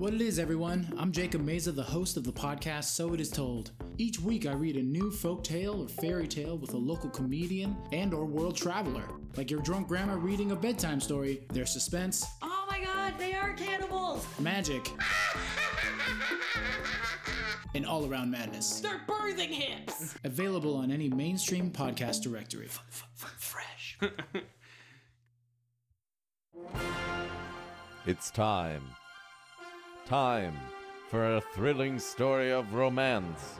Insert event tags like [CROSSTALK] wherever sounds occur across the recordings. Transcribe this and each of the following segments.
What it is, everyone. I'm Jacob Meza, the host of the podcast So It Is Told. Each week I read a new folk tale or fairy tale with a local comedian and or world traveler. Like your drunk grandma reading a bedtime story, there's suspense, Oh my god, they are cannibals! magic, [LAUGHS] and all-around madness. They're birthing hips! Available on any mainstream podcast directory. Fresh. [LAUGHS] It's time. Time for a thrilling story of romance,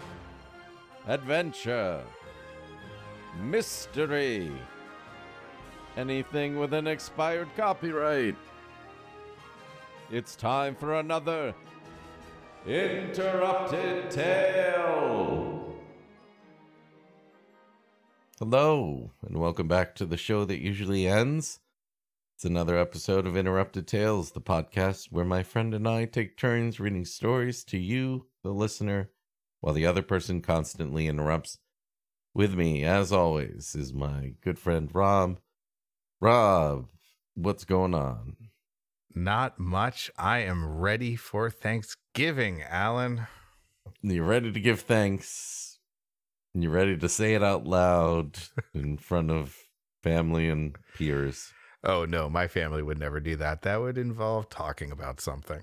adventure, mystery, anything with an expired copyright. It's time for another Interrupted Tale. Hello, and welcome back to the show that usually ends. It's another episode of Interrupted Tales, the podcast where my friend and I take turns reading stories to you, the listener, while the other person constantly interrupts. With me, as always, is my good friend Rob. Rob, what's going on? Not much. I am ready for Thanksgiving, Alan. You're ready to give thanks? You're ready to say it out loud [LAUGHS] in front of family and peers? Oh, no, my family would never do that. That would involve talking about something.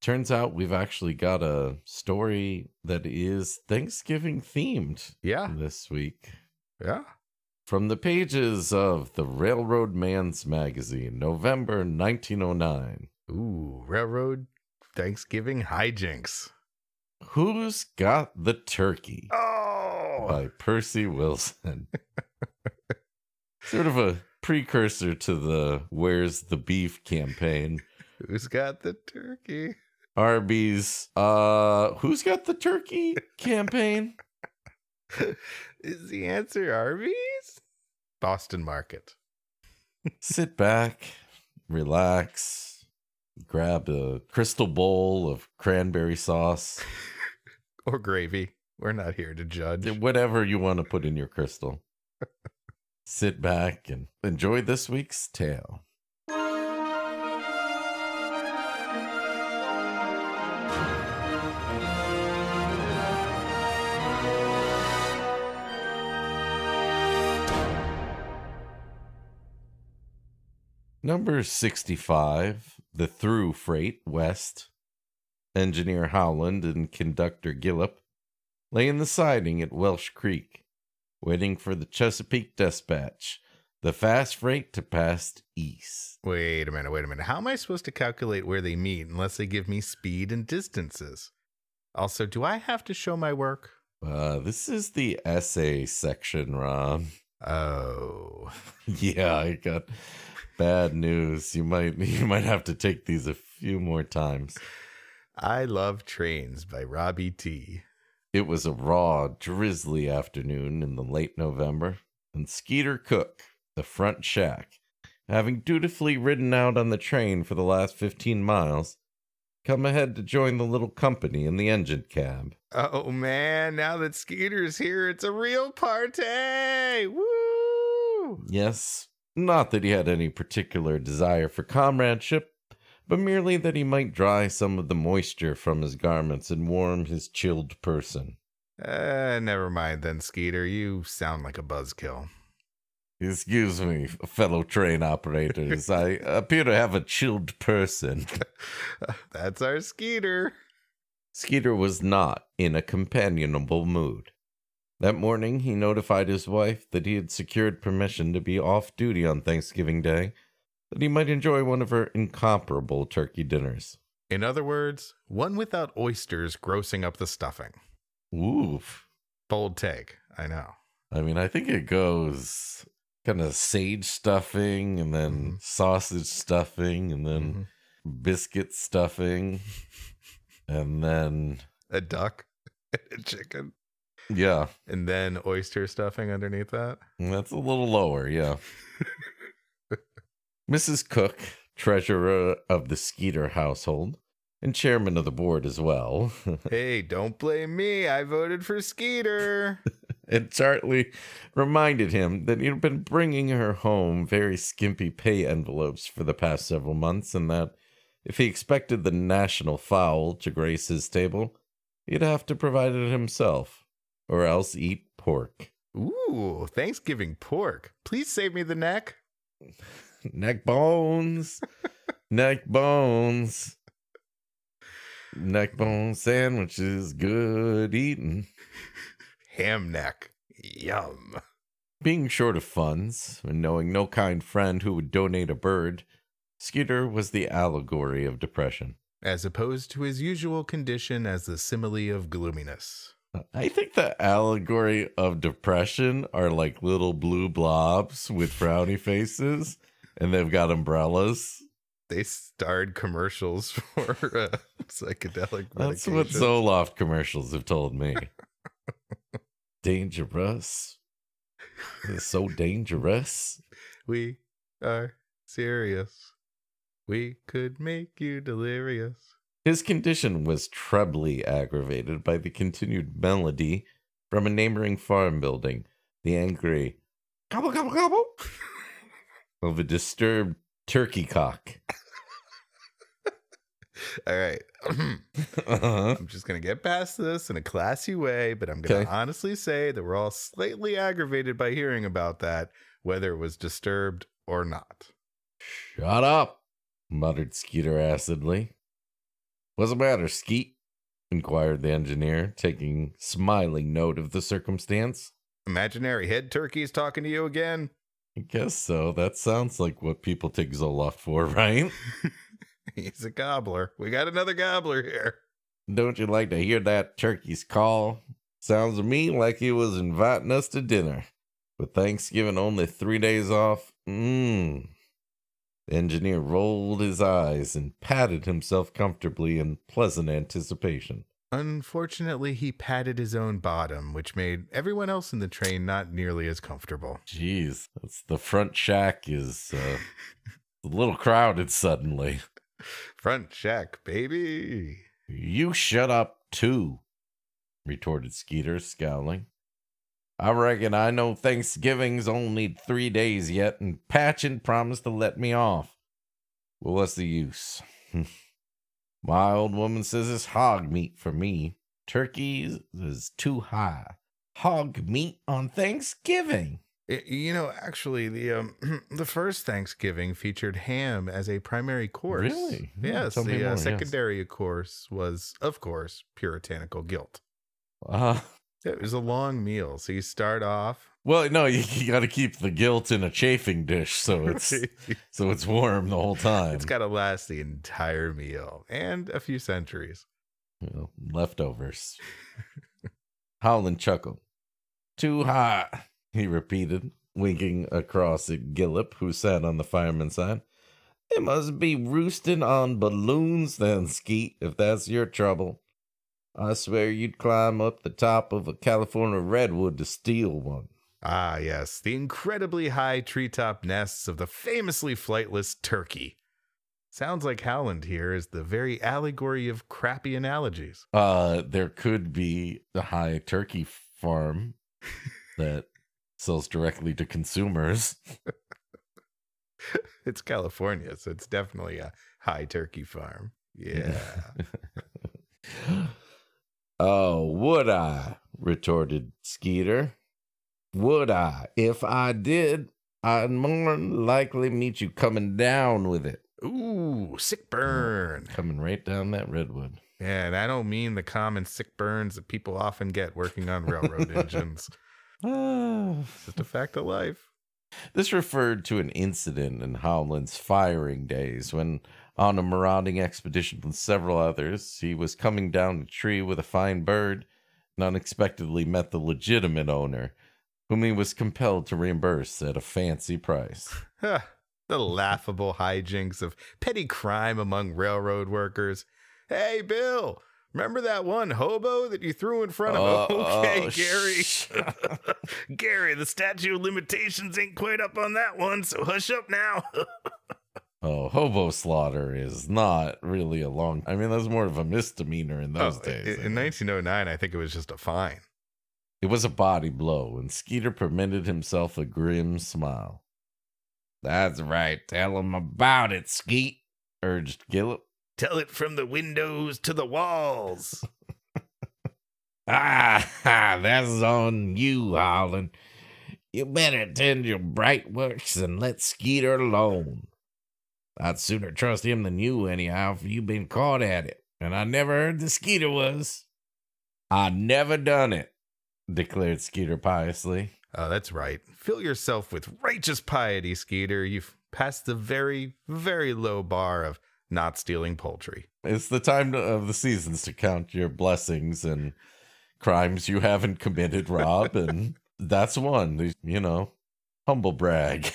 Turns out we've actually got a story that is Thanksgiving themed Yeah. this week. Yeah. From the pages of the Railroad Man's Magazine, November 1909. Ooh, railroad Thanksgiving hijinks. Who's Got the Turkey? Oh, By Percy Wilson. [LAUGHS] sort of a precursor to the Where's the Beef campaign. who's got the turkey? Arby's, uh, Who's Got the Turkey [LAUGHS] campaign? Is the answer Arby's? Boston Market. [LAUGHS] Sit back, relax, grab a crystal bowl of cranberry sauce, [LAUGHS] Or gravy. We're not here to judge. whatever you want to put in your crystal. Sit back and enjoy this week's tale. Number 65, the through freight west. Engineer Howland and conductor Gillip lay in the siding at Welsh Creek, waiting for the Chesapeake dispatch, the fast freight to pass east. Wait a minute, wait a minute. How am I supposed to calculate where they meet unless they give me speed and distances? Also, do I have to show my work? Uh, this is the essay section, Rob. Oh. [LAUGHS] yeah, I got bad news. You might [LAUGHS] you might have to take these a few more times. I Love Trains by Robbie T. It was a raw, drizzly afternoon in the late November, and Skeeter Cook, the front shack, having dutifully ridden out on the train for the last 15 miles, come ahead to join the little company in the engine cab. Oh man, now that Skeeter's here, it's a real party! Woo! Yes, not that he had any particular desire for comradeship, but merely that he might dry some of the moisture from his garments and warm his chilled person. Uh, never mind then, Skeeter. You sound like a buzzkill. Excuse me, fellow train operators. [LAUGHS] I appear to have a chilled person. [LAUGHS] That's our Skeeter. Skeeter was not in a companionable mood. That morning, he notified his wife that he had secured permission to be off duty on Thanksgiving Day, that he might enjoy one of her incomparable turkey dinners. In other words, one without oysters grossing up the stuffing. Oof. Bold take, I know. I mean, I think it goes kind of sage stuffing and then Mhm. sausage stuffing and then Mhm. biscuit stuffing and then, A duck, [LAUGHS] and a chicken, yeah, and then oyster stuffing underneath that. that's a little lower, yeah. [LAUGHS] Mrs. Cook, treasurer of the Skeeter household and chairman of the board as well, [LAUGHS] hey, don't blame me. I voted for Skeeter. [LAUGHS] and Chartley reminded him that he'd been bringing her home very skimpy pay envelopes for the past several months and that if he expected the national fowl to grace his table, he'd have to provide it himself, or else eat pork. Ooh, Thanksgiving pork. Please save me the neck. Neck bones, neck bones, neck bone sandwiches, good eating. Ham neck. Yum. Being short of funds and knowing no kind friend who would donate a bird, Skeeter was the allegory of depression. As opposed to his usual condition as the simile of gloominess. I think the allegory of depression are like little blue blobs with frowny faces, and they've got umbrellas. They starred commercials [LAUGHS] for uh, psychedelic That's what. Zoloft commercials have told me. [LAUGHS] dangerous. It's so dangerous. We are serious. We could make you delirious. His condition was trebly aggravated by the continued melody from a neighboring farm building, the angry gobble gobble gobble [LAUGHS] of a disturbed turkey cock. [LAUGHS] All right. [CLEARS THROAT] uh-huh. I'm just going to get past this in a classy way, but I'm going to Okay. honestly say that we're all slightly aggravated by hearing about that, whether it was disturbed or not. Shut up, muttered Skeeter acidly. What's the matter, Skeet? inquired the engineer, taking smiling note of the circumstance. Imaginary head turkeys talking to you again? I guess so. That sounds like what people take Zoloft for, [LAUGHS] right? [LAUGHS] He's a gobbler. We got another gobbler here. Don't you like to hear that turkey's call? Sounds to me like he was inviting us to dinner. With Thanksgiving only three days off, mmm. The engineer rolled his eyes and patted himself comfortably in pleasant anticipation. Unfortunately, he patted his own bottom, which made everyone else in the train not nearly as comfortable. Jeez, that's the front shack is uh, [LAUGHS] a little crowded suddenly. Front shack, baby. You shut up too, retorted Skeeter, scowling. I reckon I know Thanksgiving's only three days yet, and Patchin promised to let me off. Well, what's the use? [LAUGHS] My old woman says it's hog meat for me. Turkey is too high. Hog meat on Thanksgiving. I- you know, actually, the um, [CLEARS THROAT] the first Thanksgiving featured ham as a primary course. Really? Hmm, Yes. me the more, uh, yes. secondary course was, of course, puritanical guilt. Uh, It was a long meal, so you start off. Well, no, you, you got to keep the guilt in a chafing dish so [LAUGHS] it's so it's warm the whole time. it's got to last the entire meal and a few centuries. You know, leftovers. Howland chuckled. Too hot, he repeated, winking across at Gillip, who sat on the fireman's side. It must be roosting on balloons then, Skeet, if that's your trouble. I swear you'd climb up the top of a California redwood to steal one. Ah, yes, the incredibly high treetop nests of the famously flightless turkey. Sounds like Howland here is the very allegory of crappy analogies. Uh, there could be a high turkey farm that sells directly to consumers. [LAUGHS] It's California, so it's definitely a high turkey farm. Yeah. [LAUGHS] oh, would I? retorted Skeeter. Would I? If I did, I'd more likely meet you coming down with it. Ooh, sick mm, burn. Coming right down that redwood. Yeah, and I don't mean the common sick burns that people often get working on railroad [LAUGHS] engines. It's [SIGHS] just a fact of life. This referred to an incident in Howland's firing days when, on a marauding expedition with several others, he was coming down a tree with a fine bird and unexpectedly met the legitimate owner, whom he was compelled to reimburse at a fancy price. [LAUGHS] The laughable hijinks of petty crime among railroad workers. Hey, Bill, remember that one hobo that you threw in front of? Oh, oh [LAUGHS] okay, Gary. sh- [LAUGHS] Gary, the statute of limitations ain't quite up on that one, so hush up now. Oh, hobo slaughter is not really a long. I mean, that's more of a misdemeanor in those Oh, days. in- in 1909, I think it was just a fine. It was a body blow, and Skeeter permitted himself a grim smile. That's right. Tell him about it, Skeet, urged Gillip. Tell it from the windows to the walls. [LAUGHS] Ah, that's on you, Holland. You better tend your bright works and let Skeeter alone. I'd sooner trust him than you, anyhow, for you've been caught at it. And I never heard the Skeeter was. I never done it, declared Skeeter piously. Oh, that's right. Fill yourself with righteous piety, Skeeter. You've passed the very, very low bar of not stealing poultry. It's the time of the seasons to count your blessings and crimes you haven't committed, Rob, [LAUGHS] and that's one. You know, humble brag.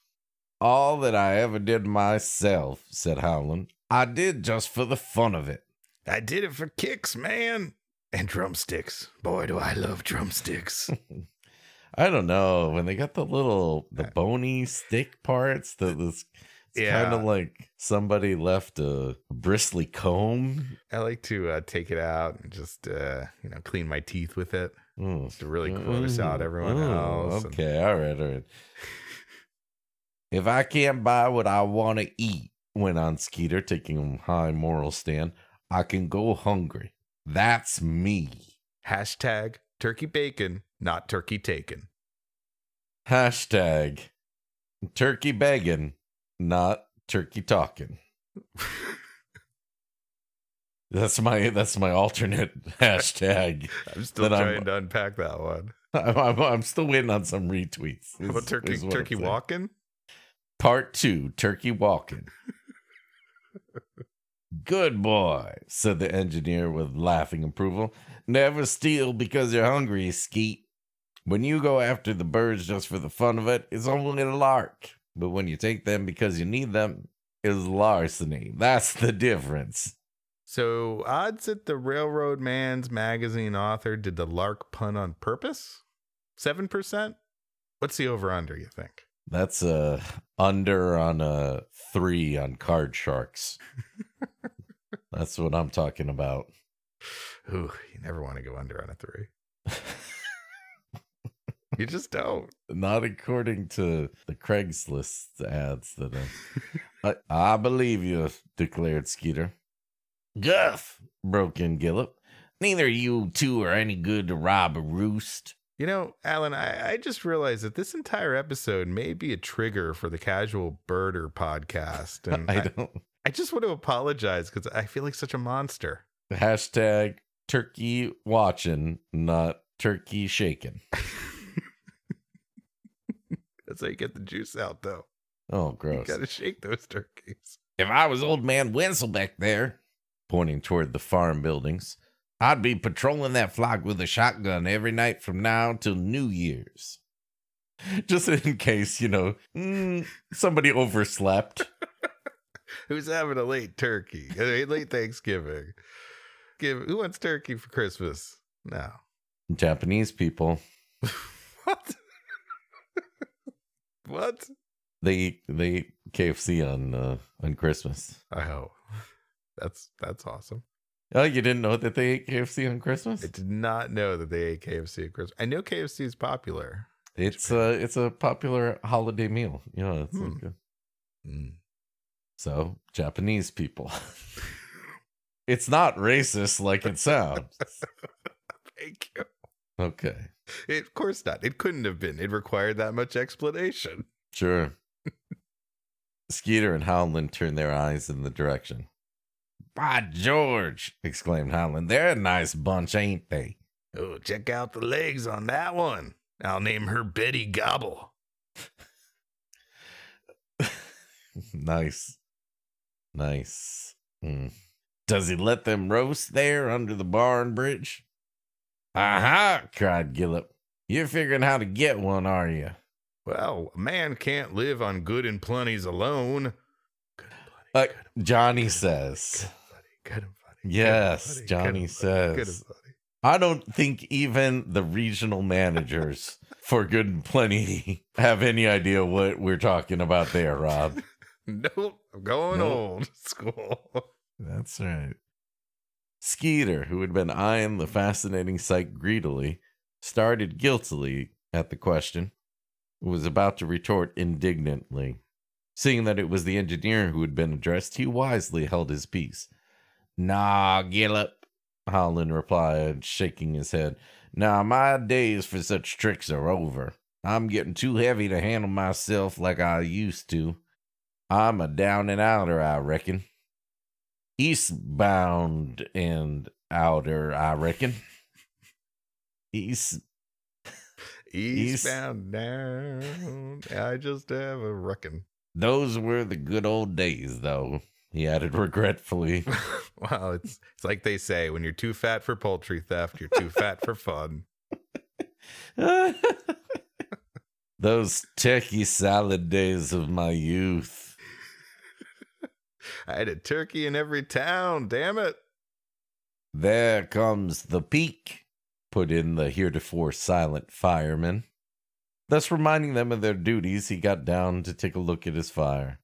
[LAUGHS] All that I ever did myself, said Howland, I did just for the fun of it. I did it for kicks, man. And drumsticks. Boy, do I love drumsticks. [LAUGHS] I don't know when they got the little the bony stick parts. The this it's Yeah. kind of like somebody left a bristly comb. I like to uh, take it out and just, uh, you know, clean my teeth with it Mm. to really gross out everyone ooh, else. and- Okay, all right, all right. if I can't buy what I want to eat, went on Skeeter, taking a high moral stand, I can go hungry. That's me. Hashtag turkey bacon, not turkey taken. Hashtag turkey begging, not turkey talking. [LAUGHS] That's my that's my alternate [LAUGHS] hashtag. [LAUGHS] I'm still That I'm- trying to unpack that one. I'm, I'm, I'm still waiting on some retweets. How about turkey is turkey walking? Part two, turkey walking. Good boy, said the engineer with laughing approval. Never steal because you're hungry, Skeet. When you go after the birds just for the fun of it, it's only a lark. But when you take them because you need them, it's larceny. That's the difference. So odds that the Railroad Man's magazine author did the lark pun on purpose? Seven percent? What's the over under, you think? That's a under on a three on card sharks. [LAUGHS] That's what I'm talking about. Ooh, you never want to go under on a three. You just don't. Not according to the Craigslist ads that I, I, I believe you, declared Skeeter. Guff, broke in Gillip. Neither you two are any good to rob a roost. You know, Alan, I, I just realized that this entire episode may be a trigger for the Casual Birder podcast. [LAUGHS] And I I, don't. I just want to apologize because I feel like such a monster. Hashtag turkey watching, not turkey shaking. [LAUGHS] That's how you get the juice out, though. Oh, gross. You got to shake those turkeys. If I was old man Wenzel back there, pointing toward the farm buildings, I'd be patrolling that flock with a shotgun every night from now till New Year's. [LAUGHS] Just in case, you know, mm, somebody overslept. [LAUGHS] Who's having a late turkey? A late Thanksgiving. Give who wants turkey for Christmas? No. Japanese people, [LAUGHS] What? what? they eat, they eat KFC on uh, on Christmas. I hope. That's that's awesome. Oh, you didn't know that they ate KFC on Christmas? I did not know that they ate KFC at Christmas. I know KFC is popular. It's a it's a popular holiday meal. You know, it's Hmm. like a- Mm. so Japanese people. [LAUGHS] it's not racist like it sounds. [LAUGHS] Thank you. Okay, It, of course not. It couldn't have been. It required that much explanation. sure. Skeeter and Howland turned their eyes in the direction. By George! exclaimed Howland. They're a nice bunch, ain't they? Oh, check out the legs on that one. I'll name her Betty Gobble. [LAUGHS] nice. Nice. Hmm. Does he let them roast there under the barn bridge? Aha! cried Gillip. You're figuring how to get one, are you? Well, a man can't live on good and plenties alone. Good and plenty. Like good Johnny good says. Good and plenty. Yes, good and Johnny plenty, good and plenty, says. Good and plenty. I don't think even the regional managers [LAUGHS] for Good and Plenty have any idea what we're talking about there, Rob. [LAUGHS] Nope, I'm going Nope. old [LAUGHS] school. That's right. Skeeter, who had been eyeing the fascinating sight greedily, started guiltily at the question, was about to retort indignantly. Seeing that it was the engineer who had been addressed, he wisely held his peace. Nah, Gillip, Howland replied, shaking his head. Nah, my days for such tricks are over. I'm getting too heavy to handle myself like I used to. I'm a down and outer, I reckon. Eastbound and outer, I reckon. East. East- Eastbound down. I just have a reckon. Those were the good old days, though, he added regretfully. [LAUGHS] Well, it's it's like they say when you're too fat for poultry theft, you're too fat for fun. [LAUGHS] Those turkey salad days of my youth. [LAUGHS] I had a turkey in every town, damn it. There comes the peak, put in the heretofore silent fireman. Thus reminding them of their duties, he got down to take a look at his fire.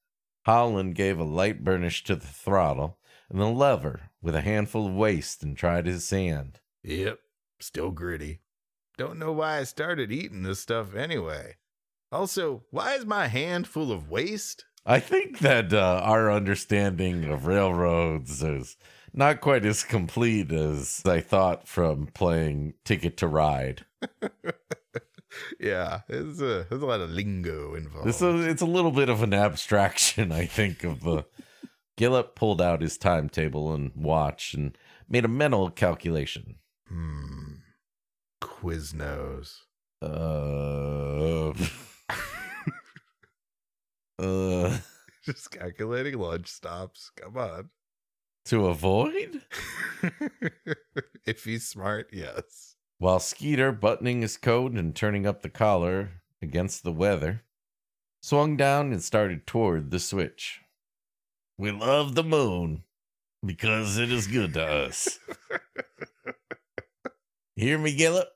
Holland gave a light burnish to the throttle and the lever with a handful of waste and tried his hand. Yep, still gritty. Don't know why I started eating this stuff anyway. Also, why is my hand full of waste? I think that uh, our understanding of railroads is not quite as complete as I thought from playing Ticket to Ride. [LAUGHS] yeah, there's a, there's a lot of lingo involved. This is, it's a little bit of an abstraction, [LAUGHS] I think, of the. Gillett pulled out his timetable and watch and made a mental calculation. hmm. Quiznos. Uh, [LAUGHS] uh, [LAUGHS] Just calculating lunch stops. Come on. to avoid? if he's smart, yes. While Skeeter, buttoning his coat and turning up the collar against the weather, swung down and started toward the switch. We love the moon because it is good to us. [LAUGHS] Hear me, Gillett?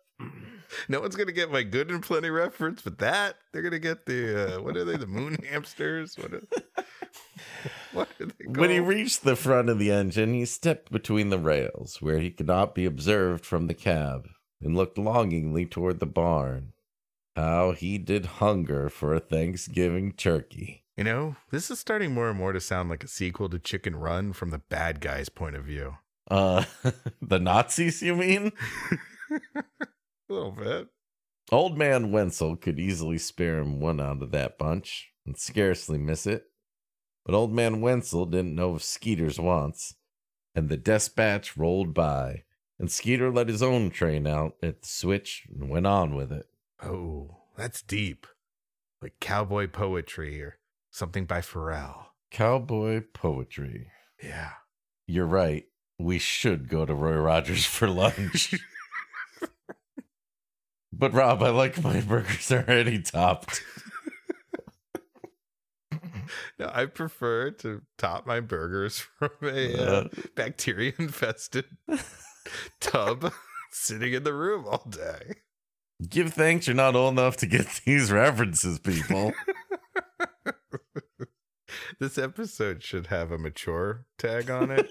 No one's gonna get my good and plenty reference, but that they're gonna get the uh, what are they? The moon [LAUGHS] hamsters? What? Are, [LAUGHS] what are they called? When he reached the front of the engine, he stepped between the rails where he could not be observed from the cab and looked longingly toward the barn. How he did hunger for a Thanksgiving turkey. you know, this is starting more and more to sound like a sequel to Chicken Run from the bad guy's point of view. Uh, [LAUGHS] the Nazis, you mean? [LAUGHS] A little bit. Old man Wenzel could easily spare him one out of that bunch and scarcely miss it. But old man Wenzel didn't know of Skeeter's wants, and the despatch rolled by, and Skeeter let his own train out at the switch and went on with it. Oh, that's deep, like cowboy poetry or something by Pharrell. Cowboy poetry. Yeah. You're right. We should go to Roy Rogers for lunch. [LAUGHS] but Rob, I like my burgers already topped. No, I prefer to top my burgers [LAUGHS] from a uh, bacteria infested [LAUGHS] tub [LAUGHS] sitting in the room all day. give thanks you're not old enough to get [LAUGHS] these references, people. This episode should have a mature tag on it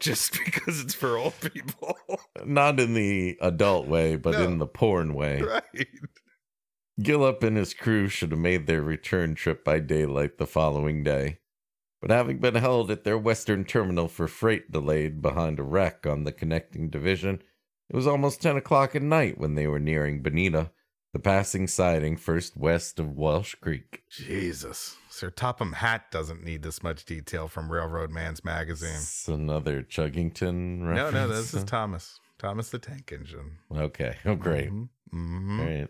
just because it's for old people. Not in the adult way, but No. in the porn way. right. Gillip and his crew should have made their return trip by daylight the following day. But having been held at their western terminal for freight delayed behind a wreck on the connecting division, it was almost 10 o'clock at night when they were nearing Bonita, the passing siding first west of Welsh Creek. Jesus. Sir Topham Hatt doesn't need this much detail from Railroad Man's magazine. It's another Chuggington reference. No, no, this is Thomas. Thomas the Tank Engine. Okay. [LAUGHS] Oh, great. Mhm, Mm-hmm. All right.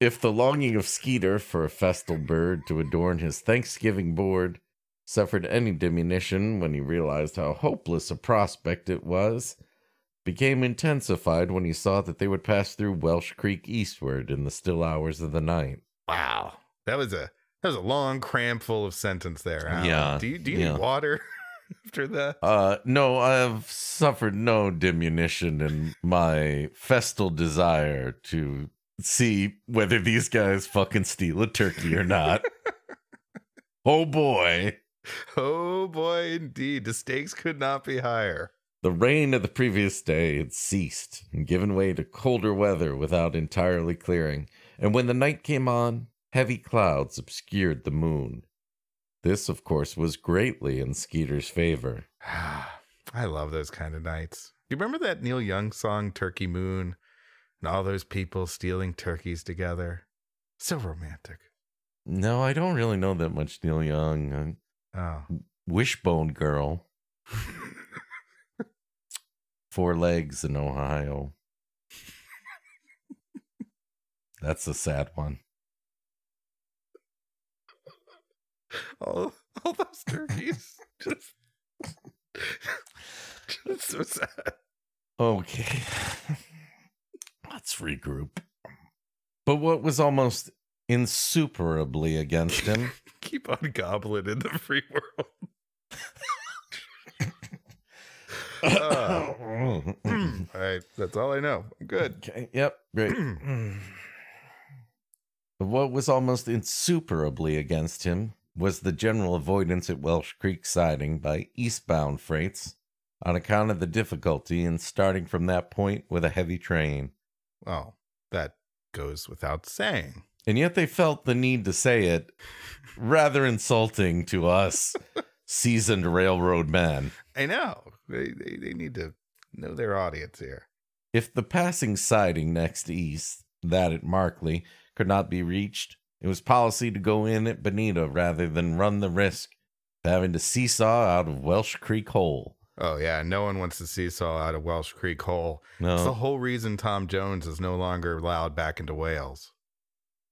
If the longing of Skeeter for a festal bird to adorn his Thanksgiving board suffered any diminution when he realized how hopeless a prospect it was, became intensified when he saw that they would pass through Welsh Creek eastward in the still hours of the night. Wow. That was a that was a long cram full of sentence there. Alan. Yeah, Do you do you yeah. need water [LAUGHS] after that? Uh, no, I have suffered no diminution in my festal desire to see whether these guys fucking steal a turkey or not. [LAUGHS] oh boy. Oh boy, indeed. The stakes could not be higher. The rain of the previous day had ceased and given way to colder weather without entirely clearing, and when the night came on, heavy clouds obscured the moon. This, of course, was greatly in Skeeter's favor. [SIGHS] I love those kind of nights. Do You remember that Neil Young song, Turkey Moon? And all those people stealing turkeys together? So romantic. No, I don't really know that much Neil Young. Oh. Wishbone Girl, [LAUGHS] Four Legs in Ohio. That's a sad one. All, all those turkeys. [LAUGHS] just, [LAUGHS] just so sad. Okay. Let's regroup. But what was almost insuperably against him [LAUGHS] Keep on gobbling in the free world. [LAUGHS] Uh, [CLEARS THROAT] all right. That's all I know. I'm good. okay, yep, great. [CLEARS THROAT] But what was almost insuperably against him was the general avoidance at Welsh Creek siding by eastbound freights on account of the difficulty in starting from that point with a heavy train. Well, that goes without saying. And yet they felt the need to say it, rather insulting to us [LAUGHS] seasoned railroad men. I know. They, they, they need to know their audience here. If the passing siding next east, that at Markley, could not be reached, it was policy to go in at Bonita rather than run the risk of having to seesaw out of Welsh Creek Hole. Oh, yeah. No one wants to seesaw out of Welsh Creek Hole. It's the whole reason Tom Jones is no longer allowed back into Wales.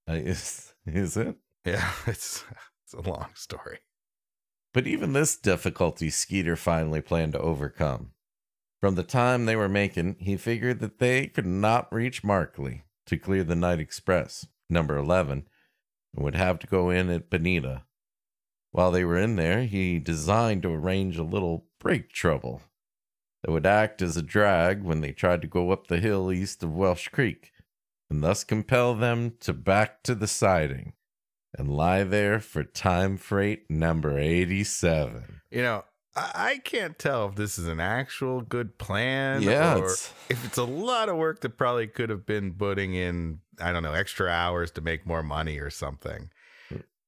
uh, is, is it? Yeah, [LAUGHS] it's, it's a long story. But even this difficulty Skeeter finally planned to overcome. From the time they were making, he figured that they could not reach Markley to clear the night express, number 11, and would have to go in at Bonita. While they were in there, he designed to arrange a little brake trouble that would act as a drag when they tried to go up the hill east of Welsh Creek, and thus compel them to back to the siding and lie there for time freight number 87. You know, I, can't tell if this is an actual good plan Yeah, or it's- if it's a lot of work that probably could have been putting in, I don't know, extra hours to make more money or something.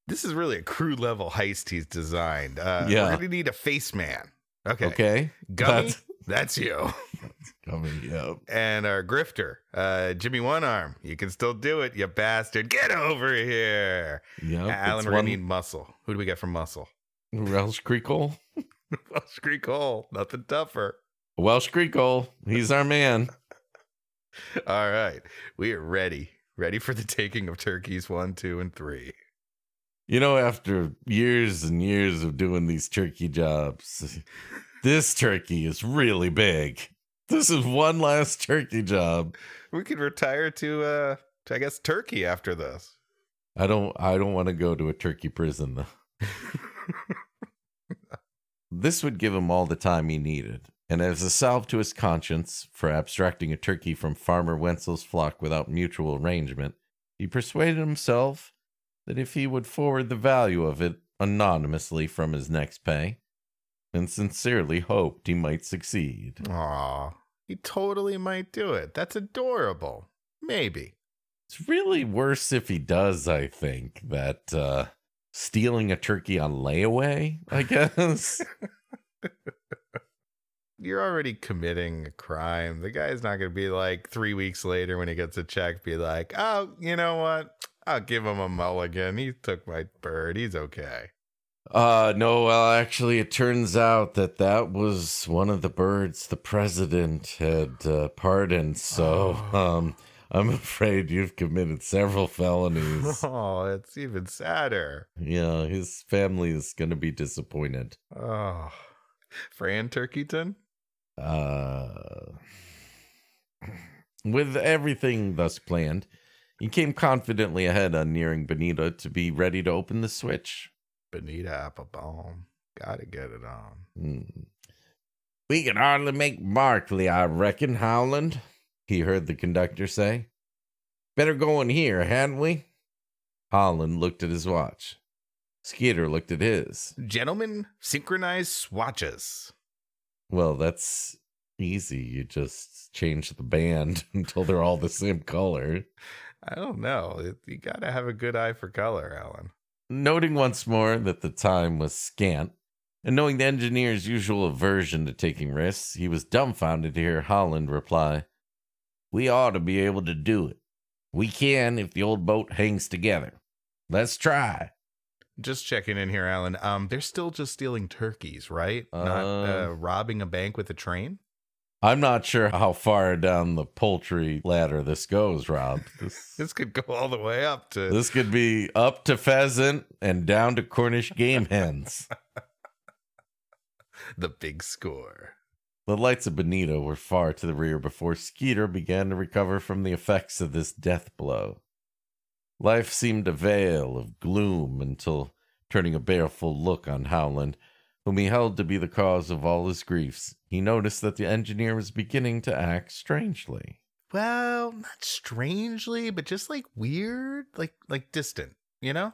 This is really a crew level heist he's designed. Uh, Yeah. We're going to need a face man. Okay. Okay. Gummy, That's- that's you. Coming up. and our grifter, uh, Jimmy One Arm. You can still do it, you bastard. Get over here. Yep. Alan, it's we're going one to need muscle. Who do we get from muscle? Welsh Creek Hole. [LAUGHS] Welsh Creek Hole. Nothing tougher. Welsh Creek Hole. He's our man. [LAUGHS] All right. We are ready. Ready for the taking of turkeys one, two, and three. You know, after years and years of doing these turkey jobs, this turkey is really big. This is one last turkey job. We could retire to uh to I guess Turkey after this. I don't I don't want to go to a turkey prison though. This would give him all the time he needed, and as a salve to his conscience for abstracting a turkey from Farmer Wenzel's flock without mutual arrangement, he persuaded himself that if he would forward the value of it anonymously from his next pay, and sincerely hoped he might succeed. Aw. He totally might do it. That's adorable. Maybe. It's really worse if he does, I think, that uh stealing a turkey on layaway, I [LAUGHS] guess. You're already committing a crime. The guy's not going to be like three weeks later when he gets a check, be like, oh, you know what? I'll give him a mulligan. He took my bird. He's okay. Uh no, well actually it turns out that that was one of the birds the president had uh, pardoned. So Oh. um I'm afraid you've committed several felonies. [LAUGHS] Oh, it's even sadder. yeah, his family is going to be disappointed. Oh, Fran Turkeyton? Uh [CLEARS THROAT] with everything thus planned, he came confidently ahead on nearing Bonita to be ready to open the switch. Bonita Applebaum. Gotta get it on. Hmm. We can hardly make Markley, I reckon, Howland, he heard the conductor say. Better go in here, hadn't we? Holland looked at his watch. Skeeter looked at his. Gentlemen, synchronize swatches. Well, that's easy. You just change the band [LAUGHS] until they're all the same color. I don't know. It- You got to have a good eye for color, Alan. Noting once more that the time was scant, and knowing the engineer's usual aversion to taking risks, he was dumbfounded to hear Holland reply, We ought to be able to do it. We can if the old boat hangs together. Let's try. Just checking in here, Alan. Um, they're still just stealing turkeys, right? Not Uh, uh, robbing a bank with a train. I'm not sure how far down the poultry ladder this goes, Rob. This, [LAUGHS] This could go all the way up to. this could be up to pheasant and down to Cornish game hens. [LAUGHS] the big score. The lights of Benito were far to the rear before Skeeter began to recover from the effects of this death blow. Life seemed a veil of gloom until, turning a baleful look on Howland, whom he held to be the cause of all his griefs, he noticed that the engineer was beginning to act strangely. Well, not strangely, but just like weird, like like distant. You know?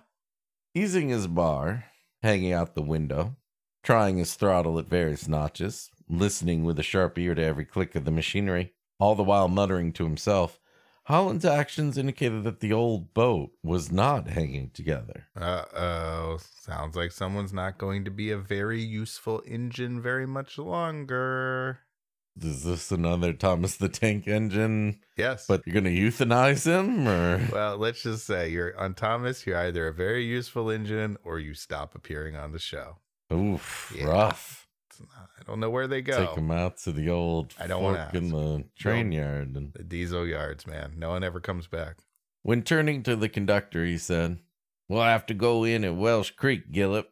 Easing his bar, hanging out the window, trying his throttle at various notches, listening with a sharp ear to every click of the machinery, all the while muttering to himself, Holland's actions indicated that the old boat was not hanging together. Uh oh. Sounds like someone's not going to be a very useful engine very much longer. Is this another Thomas the Tank engine? Yes. But you're going to euthanize him? Or well, let's just say you're on Thomas, you're either a very useful engine or you stop appearing on the show. oof, Yeah. rough. I don't know where they go. Take them out to the old I don't fork in the train yard. And The diesel yards, man. No one ever comes back. when turning to the conductor, he said, We'll have to go in at Welsh Creek, Gillip.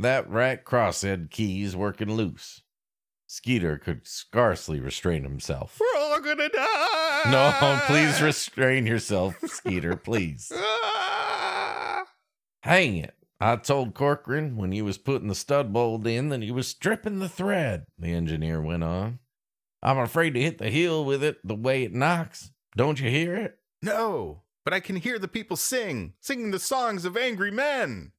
That right crosshead key's working loose. Skeeter could scarcely restrain himself. We're all gonna die. No, [LAUGHS] please restrain yourself, Skeeter, please. [LAUGHS] Hang it. I told Corcoran when he was putting the stud bolt in that he was stripping the thread, the engineer went on. I'm afraid to hit the hill with it the way it knocks. Don't you hear it? No, but I can hear the people sing, singing the songs of angry men.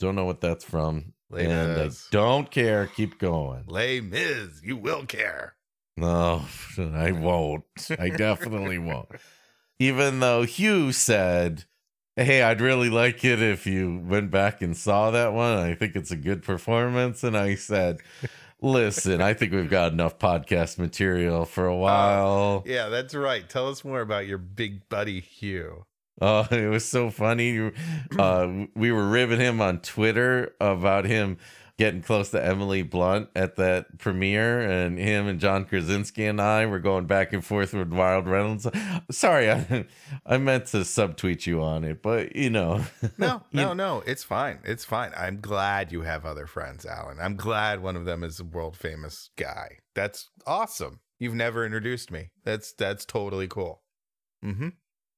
Don't know what that's from. Les and uh, I don't care. Keep going. Les Mis, you will care. No, oh, [LAUGHS] I won't. I definitely won't. [LAUGHS] Even though Hugh said, Hey, I'd really like it if you went back and saw that one. I think it's a good performance. And I said, Listen, I think we've got enough podcast material for a while. Yeah, that's right. Tell us more about your big buddy Hugh. Oh, [LAUGHS] it was so funny. Uh, we were ribbing him on Twitter about him getting close to Emily Blunt at that premiere, and him and John Krasinski and I were going back and forth with Wild Reynolds. Sorry, [LAUGHS] I, I meant to subtweet you on it, but you know, [LAUGHS] No, no, no. It's fine. It's fine. I'm glad you have other friends, Alan. I'm glad one of them is a world famous guy. That's awesome. You've never introduced me. That's that's totally cool. Mm-hmm.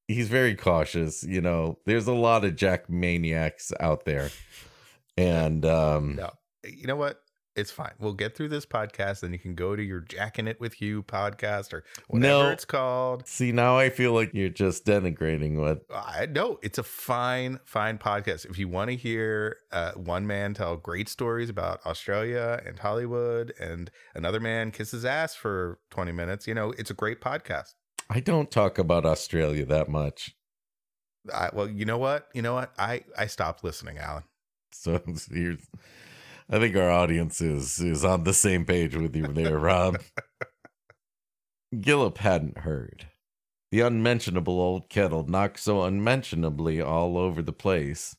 he's very cautious. You know, there's a lot of Jack maniacs out there, [LAUGHS] and um, No, you know what? It's fine. We'll get through this podcast, and you can go to your Jacking It with You podcast or whatever No. it's called. see now I feel like you're just denigrating what I no, it's a fine, fine podcast. If you want to hear uh, one man tell great stories about Australia and Hollywood, and another man kiss his ass for twenty minutes, you know, it's a great podcast. I don't talk about Australia that much. I, well, you know what? You know what? I I stopped listening, Alan. So [LAUGHS] here's, I think our audience is is on the same page with you there, Rob. [LAUGHS] Gillip hadn't heard. The unmentionable old kettle knocked so unmentionably all over the place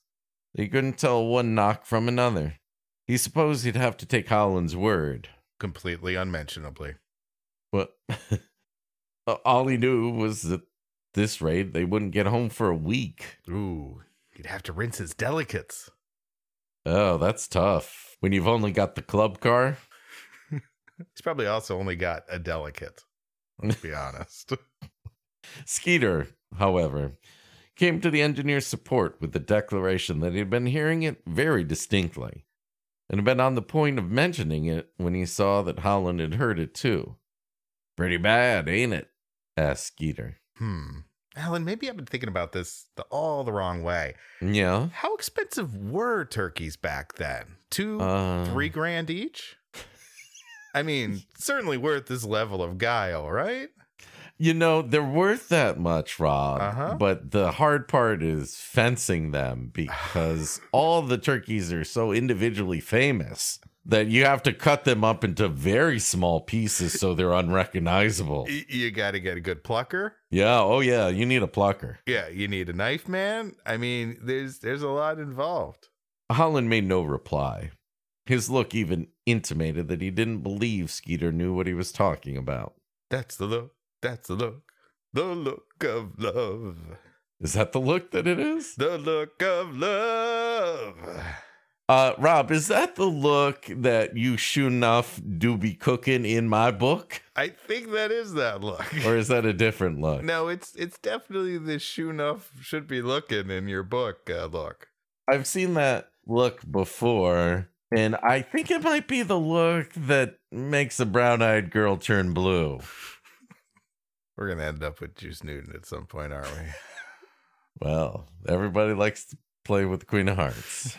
that he couldn't tell one knock from another. He supposed he'd have to take Howland's word, Completely unmentionably. but [LAUGHS] all he knew was that this rate they wouldn't get home for a week. Ooh, you'd have to rinse his delicates. Oh, that's tough. When you've only got the club car. [LAUGHS] He's probably also only got a delicate. Let's be honest. [LAUGHS] Skeeter, however, came to the engineer's support with the declaration that he had been hearing it very distinctly and had been on the point of mentioning it when he saw that Holland had heard it too. Pretty bad, ain't it? asked Skeeter. Hmm. Alan, maybe I've been thinking about this the, all the wrong way. Yeah. How expensive were turkeys back then? Two, Uh, three grand each? I mean, [LAUGHS] certainly worth this level of guile, right? You know, they're worth that much, Rob. Uh-huh. But the hard part is fencing them because [SIGHS] all the turkeys are so individually famous that you have to cut them up into very small pieces so they're [LAUGHS] unrecognizable. You got to get a good plucker. Yeah, oh yeah, you need a plucker. Yeah, you need a knife man. I mean, there's there's a lot involved. Howland made no reply. His look even intimated that he didn't believe Skeeter knew what he was talking about. That's the look. That's the look. The look of love. Is that the look that it is? The look of love. Uh, Rob, is that the look that you sure enough do be cooking in my book? I think that is that look. Or is that a different look? no, it's it's definitely the shoe enough should be looking in your book uh, look. I've seen that look before, and I think it might be the look that makes a brown eyed girl turn blue. We're gonna end up with Juice Newton at some point, aren't we? [LAUGHS] Well, everybody likes to play with the Queen of Hearts.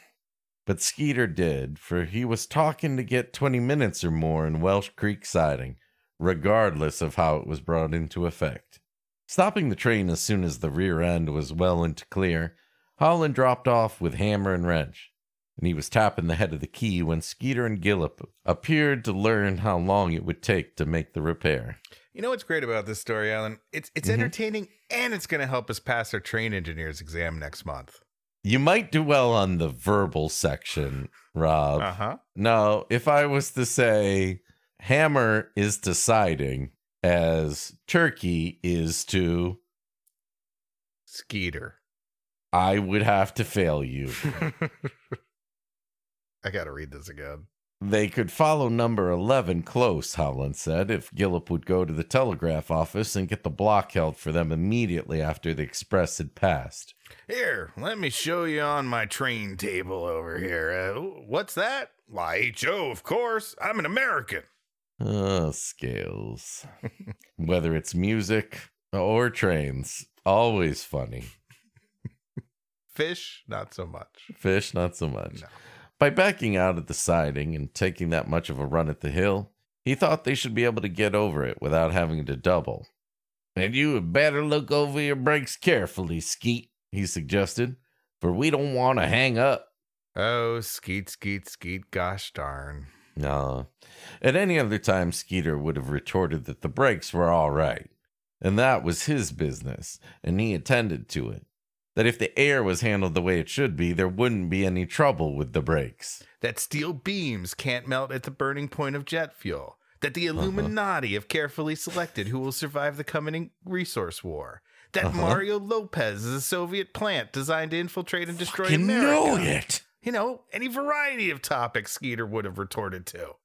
[LAUGHS] but Skeeter did, for he was talking to get 20 minutes or more in Welsh Creek siding, regardless of how it was brought into effect. Stopping the train as soon as the rear end was well into clear, Howland dropped off with hammer and wrench, and he was tapping the head of the key when Skeeter and Gillip appeared to learn how long it would take to make the repair. You know what's great about this story, Alan? It's it's Mhm. entertaining and it's gonna help us pass our train engineer's exam next month. You might do well on the verbal section, Rob. Uh huh. No, if I was to say hammer is deciding as turkey is to, Skeeter. I would have to fail you. [LAUGHS] I gotta read this again. they could follow number 11 close, Howland said, if Gillip would go to the telegraph office and get the block held for them immediately after the express had passed. Here, let me show you on my train table over here. Uh, what's that? Why, HO, of course. I'm an American. Oh, scales. [LAUGHS] Whether it's music or trains, always funny. Fish, not so much. Fish, not so much. No. By backing out at the siding and taking that much of a run at the hill, he thought they should be able to get over it without having to double. And you had better look over your brakes carefully, Skeet, he suggested, for we don't want to hang up. Oh, skeet, skeet, skeet, gosh darn. No. At any other time, Skeeter would have retorted that the brakes were all right, and that was his business, and he attended to it. That if the air was handled the way it should be, there wouldn't be any trouble with the brakes. That steel beams can't melt at the burning point of jet fuel. That the Illuminati have carefully selected who will survive the coming resource war. That Uh-huh. Mario Lopez is a Soviet plant designed to infiltrate and destroy You America. know it. You know, any variety of topics Skeeter would have retorted to.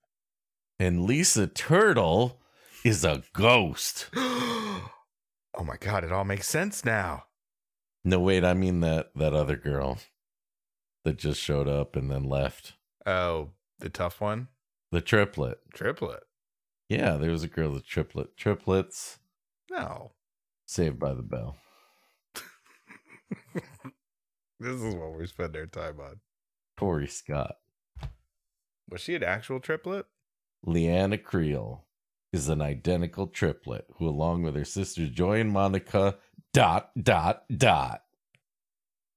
And Lisa Turtle is a ghost. [GASPS] oh my god, it all makes sense now. No, wait, I mean that that other girl that just showed up and then left. Oh, the tough one? The triplet. Triplet. Yeah, there was a girl with triplet. Triplets No. saved by the bell. [LAUGHS] This is what we spend our time on. Tori Scott. Was she an actual triplet? Leanna Creel is an identical triplet who, along with her sisters Joy and Monica, dot, dot, dot.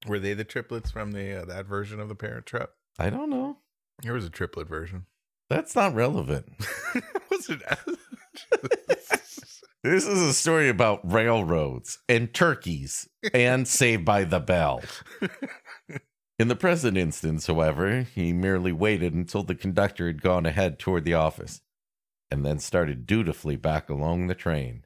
Were they the triplets from the uh, that version of the Parent Trap? I don't know. There was a triplet version. That's not relevant. [LAUGHS] was it? [LAUGHS] [LAUGHS] This is a story about railroads and turkeys and Saved by the Bell. In the present instance, however, he merely waited until the conductor had gone ahead toward the office and then started dutifully back along the train.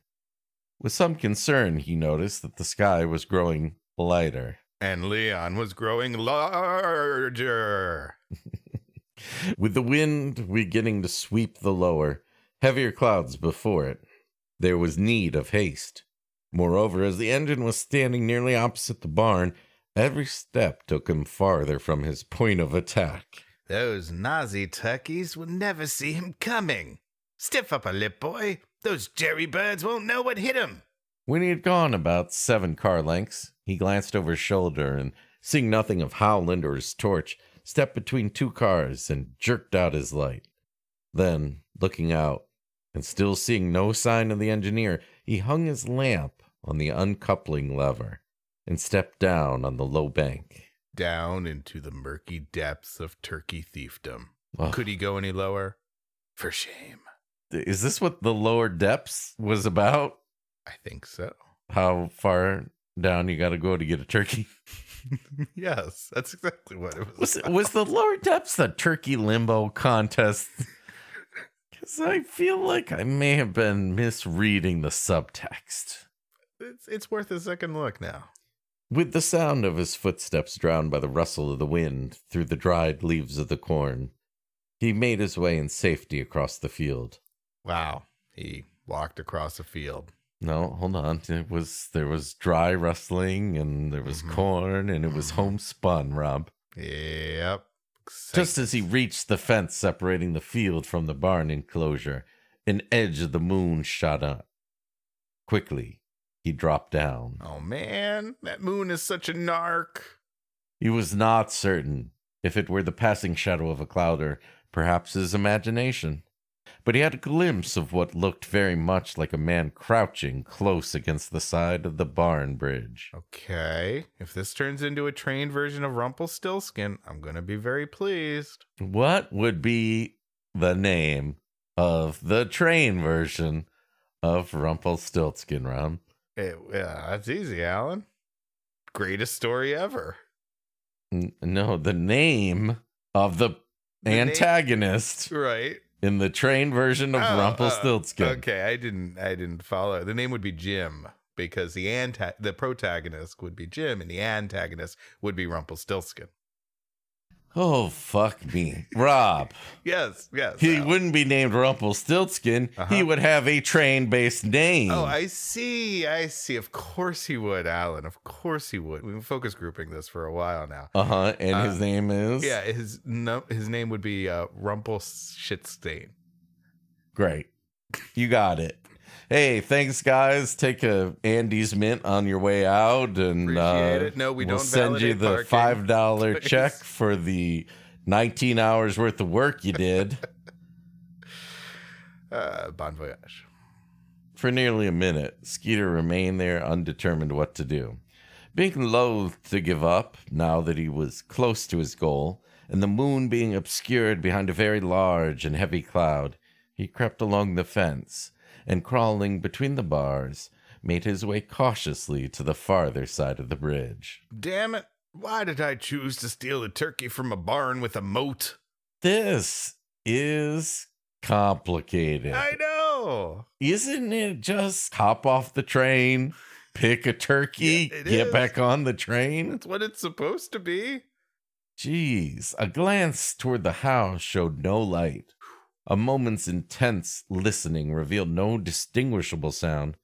With some concern, he noticed that the sky was growing lighter. and Leon was growing larger. [LAUGHS] With the wind beginning to sweep the lower, heavier clouds before it, there was need of haste. Moreover, as the engine was standing nearly opposite the barn, every step took him farther from his point of attack. Those Nazi turkeys will never see him coming. Stiff upper lip, boy. Those jerry birds won't know what hit 'em. When he had gone about seven car lengths, he glanced over his shoulder and, seeing nothing of Howland or his torch, stepped between two cars and jerked out his light. Then, looking out, and still seeing no sign of the engineer, he hung his lamp on the uncoupling lever and stepped down on the low bank. Down into the murky depths of turkey thiefdom. Ugh. Could he go any lower? For shame. Is this what the lower depths was about? I think so. How far down you got to go to get a turkey? [LAUGHS] yes, that's exactly what it Was was. was the lower depths the turkey limbo contest? [LAUGHS] Because I feel like I may have been misreading the subtext. It's, it's worth a second look now. With the sound of his footsteps drowned by the rustle of the wind through the dried leaves of the corn, he made his way in safety across the field. Wow. He walked across a field. No, hold on. It was there was dry rustling and there was Mhm. corn and it was [SIGHS] homespun, Rob. Yep. Just as he reached the fence separating the field from the barn enclosure, an edge of the moon shot up. Quickly, he dropped down. Oh man, that moon is such a narc. He was not certain if it were the passing shadow of a cloud or perhaps his imagination. But he had a glimpse of what looked very much like a man crouching close against the side of the barn bridge. Okay, if this turns into a trained version of Rumpelstiltskin, I'm gonna be very pleased. What would be the name of the train version of Rumpelstiltskin, Rob? It, yeah, that's easy, Alan. Greatest story ever. N- no, the name of the, The name- antagonist Right. In the train version of Oh, uh, Rumpelstiltskin. Okay, I didn't I didn't follow. The name would be Jim because the anta- the protagonist would be Jim and the antagonist would be Rumpelstiltskin. Oh, fuck me. Rob. Yes, yes. He wouldn't be named Rumpelstiltskin. Uh-huh. He would have a train based name. Oh, I see. I see. Of course he would, Alan. Of course he would. We've been focus grouping this for a while now. uh huh. And Uh, his name is? Yeah, his no, his name would be uh, Rumpelstiltskin. Great. You got it. Hey, thanks, guys. Take a Andy's Mint on your way out, and Appreciate uh, it. No, we we'll don't send you the parking. five dollar [LAUGHS] check for the nineteen hours worth of work you did [LAUGHS] Uh, bon voyage. for nearly a minute. Skeeter remained there, undetermined what to do. Being loath to give up now that he was close to his goal, and the moon being obscured behind a very large and heavy cloud, he crept along the fence and, crawling between the bars, made his way cautiously to the farther side of the bridge. Damn it! Why did I choose to steal a turkey from a barn with a moat? This is complicated. I know. Isn't it just hop off the train, pick a turkey, Yeah, get is. back on the train? That's what it's supposed to be. Jeez, a glance toward the house showed no light. A moment's intense listening revealed no distinguishable sound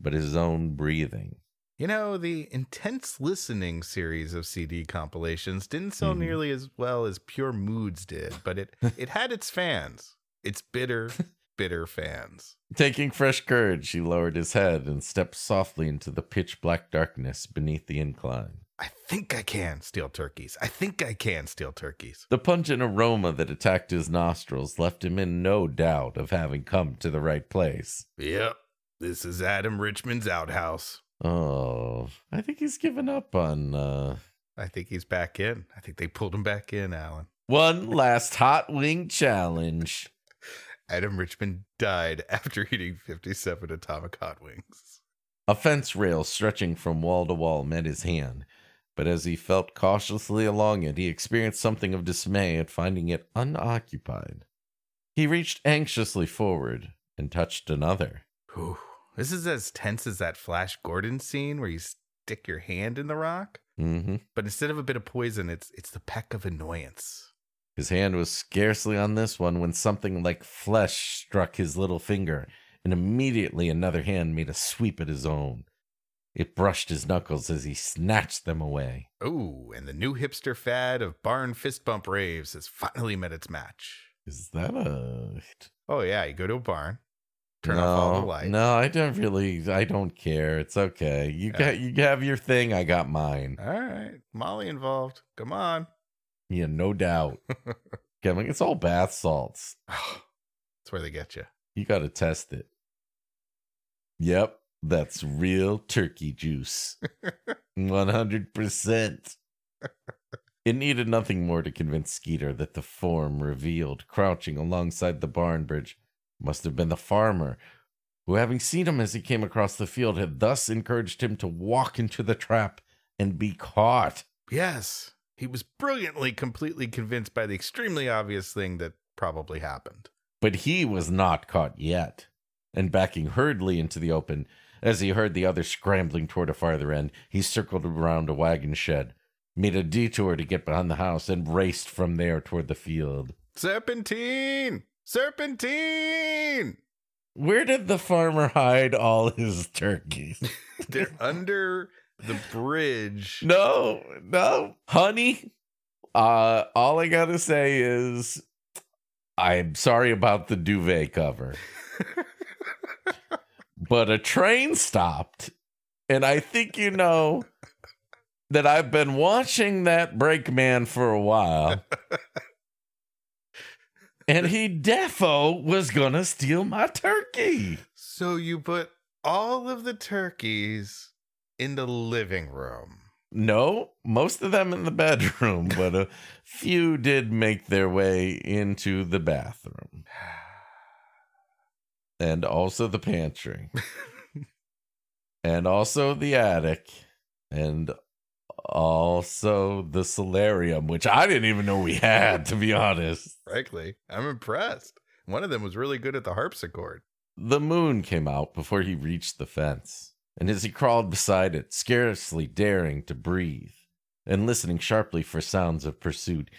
but his own breathing. You know, the intense listening series of CD compilations didn't sell Mhm. nearly as well as Pure Moods did, but it [LAUGHS] it had its fans. Its bitter, [LAUGHS] bitter fans. Taking fresh courage, he lowered his head and stepped softly into the pitch black darkness beneath the incline. I think I can steal turkeys. I think I can steal turkeys. The pungent aroma that attacked his nostrils left him in no doubt of having come to the right place. Yep. This is Adam Richman's outhouse. Oh, I think he's given up on uh I think he's back in. I think they pulled him back in, Alan. one last hot wing challenge. [LAUGHS] Adam Richman died after eating 57 atomic hot wings. A fence rail stretching from wall to wall met his hand, but as he felt cautiously along it, he experienced something of dismay at finding it unoccupied. He reached anxiously forward and touched another. Whew. This is as tense as that Flash Gordon scene where you stick your hand in the rock, hmm but instead of a bit of poison, it's it's the peck of annoyance. His hand was scarcely on this one when something like flesh struck his little finger, and immediately another hand made a sweep at his own. It brushed his knuckles as he snatched them away. Oh, and the new hipster fad of barn fist bump raves has finally met its match. Is that a Oh yeah, you go to a barn, turn no, off all the lights. No, I don't really. I don't care. It's okay. You Yeah. got you have your thing. I got mine. All right, Molly involved. Come on. Yeah, no doubt. [LAUGHS] Kevin, it's all bath salts. [SIGHS] That's where they get you. You got to test it. Yep, that's real turkey juice. 100%. It needed nothing more to convince Skeeter that the form revealed crouching alongside the barn bridge must have been the farmer, who, having seen him as he came across the field, had thus encouraged him to walk into the trap and be caught. Yes, he was brilliantly, completely convinced by the extremely obvious thing that probably happened. But he was not caught yet. And backing hurriedly into the open, as he heard the other scrambling toward a farther end, he circled around a wagon shed, made a detour to get behind the house, and raced from there toward the field. Serpentine! Serpentine! Where did the farmer hide all his turkeys? [LAUGHS] They're under the bridge. no, no, honey. Uh, all I gotta say is, I'm sorry about the duvet cover, [LAUGHS] but a train stopped, and I think you know that I've been watching that brakeman for a while. [LAUGHS] And he defo was gonna steal my turkey. So you put all of the turkeys in the living room. No, most of them in the bedroom, but a [LAUGHS] few did make their way into the bathroom. And also the pantry. [LAUGHS] and also the attic. And also the solarium, which I didn't even know we had, to be honest. Frankly, I'm impressed. One of them was really good at the harpsichord. The moon came out before he reached the fence, and as he crawled beside it, scarcely daring to breathe, and listening sharply for sounds of pursuit,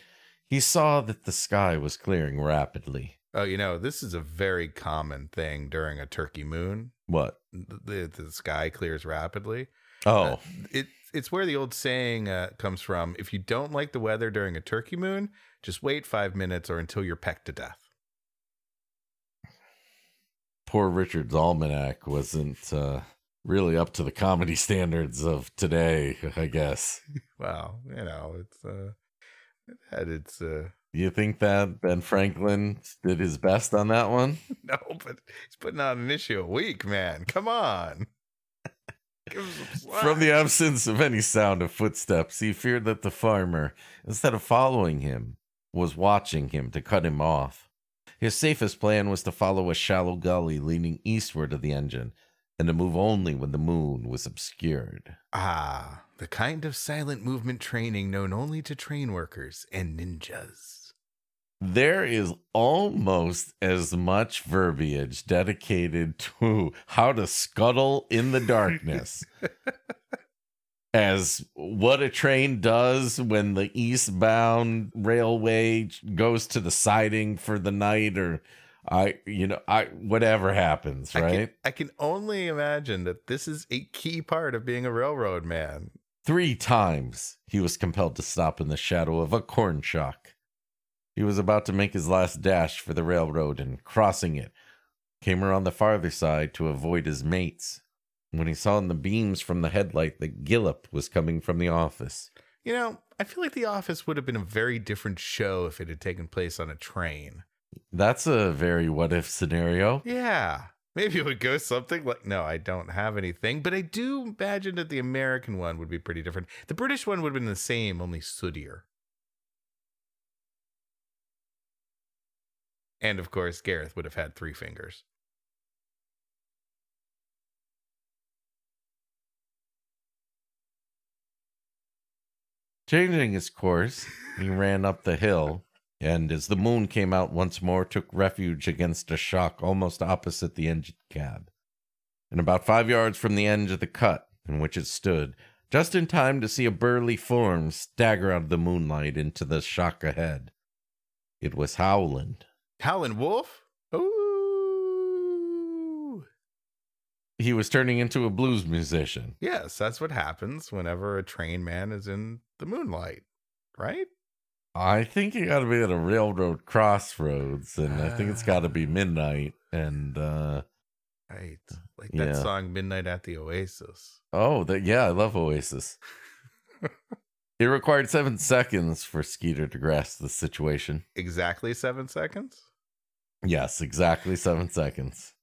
he saw that the sky was clearing rapidly. Oh, you know, this is a very common thing during a turkey moon. What? The, the, sky clears rapidly. Oh, Uh, it it's where the old saying uh, comes from. If you don't like the weather during a turkey moon, just wait five minutes or until you're pecked to death. poor Richard's almanac wasn't uh, really up to the comedy standards of today, I guess. [LAUGHS] Well, you know, it's uh, it had its uh, You think that Ben Franklin did his best on that one? [LAUGHS] no, but he's putting out an issue a week, man. Come on. [LAUGHS] Give him some slack. From the absence of any sound of footsteps, he feared that the farmer, instead of following him, was watching him to cut him off. His safest plan was to follow a shallow gully leading eastward of the engine, and to move only when the moon was obscured. Ah, the kind of silent movement training known only to train workers and ninjas. There is almost as much verbiage dedicated to how to scuttle in the darkness [LAUGHS] as what a train does when the eastbound railway goes to the siding for the night or I you know I whatever happens, I can, right? I can only imagine that this is a key part of being a railroad man. Three times he was compelled to stop in the shadow of a corn shock. He was about to make his last dash for the railroad and, crossing it, came around the farther side to avoid his mates when he saw in the beams from the headlight that Gillip was coming from the office. You know, I feel like The Office would have been a very different show if it had taken place on a train. That's a very what if scenario. Yeah. Maybe it would go something like, no, I don't have anything, but I do imagine that the American one would be pretty different. The British one would have been the same, only sootier. And of course, Gareth would have had three fingers. Changing his course, he [LAUGHS] ran up the hill, and as the moon came out once more, took refuge against a shock almost opposite the engine cab. And about five yards from the edge of the cut in which it stood, just in time to see a burly form stagger out of the moonlight into the shock ahead. It was Howland. Howlin' Wolf? Ooh. He was turning into a blues musician. Yes, that's what happens whenever a train man is in the moonlight, right? I think you got to be at a railroad crossroads, and I think it's got to be [SIGHS] midnight. And uh, Right. Like that Yeah. song Midnight at the Oasis. Oh, that yeah, I love Oasis. [LAUGHS] it required seven seconds for Skeeter to grasp the situation. Exactly seven seconds? Yes, exactly seven seconds.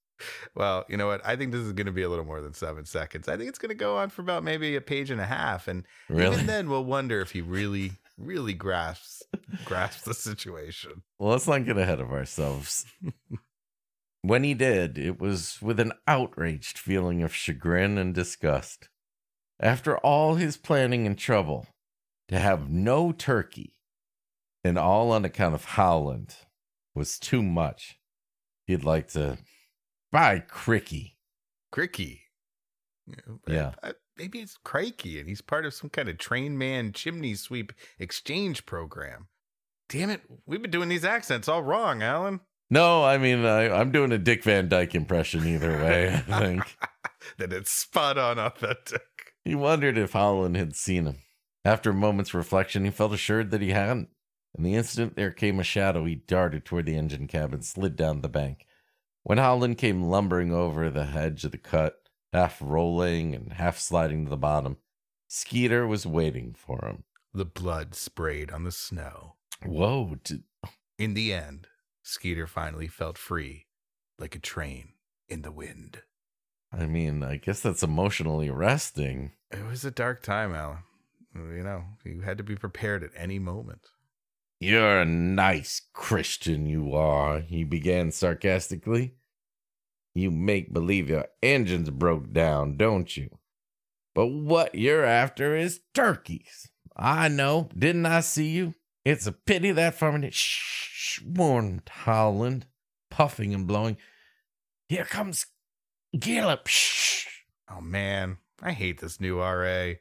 Well, you know what? I think this is going to be a little more than seven seconds. I think it's going to go on for about maybe a page and a half, and Really? even then, we'll wonder if he really, [LAUGHS] really grasps grasps the situation. Well, let's not get ahead of ourselves. when he did, it was with an outraged feeling of chagrin and disgust. After all his planning and trouble, to have no turkey, and all on account of Howland, was too much. He'd like to buy Cricky. Cricky. You know, but Yeah. I- maybe it's Crikey, and he's part of some kind of train man chimney sweep exchange program. Damn it, we've been doing these accents all wrong, Alan. No, I mean, I, I'm doing a Dick Van Dyke impression either way, I think. [LAUGHS] that it's spot on authentic. He wondered if Howland had seen him. After a moment's reflection, he felt assured that he hadn't. In the instant there came a shadow, he darted toward the engine cabin, slid down the bank. When Howland came lumbering over the edge of the cut, half rolling and half sliding to the bottom, Skeeter was waiting for him. The blood sprayed on the snow. Whoa, did, In the end, Skeeter finally felt free, like a train in the wind. I mean, I guess that's emotionally arresting. It was a dark time, Alan. You know, you had to be prepared at any moment. You're a nice Christian, you are, he began sarcastically. You make believe your engine's broke down, don't you? But what you're after is turkeys. I know. Didn't I see you? It's a pity that farmer. Shh, warned Howland, puffing and blowing. Here comes Gillip. Shh. Oh man, I hate this new RA.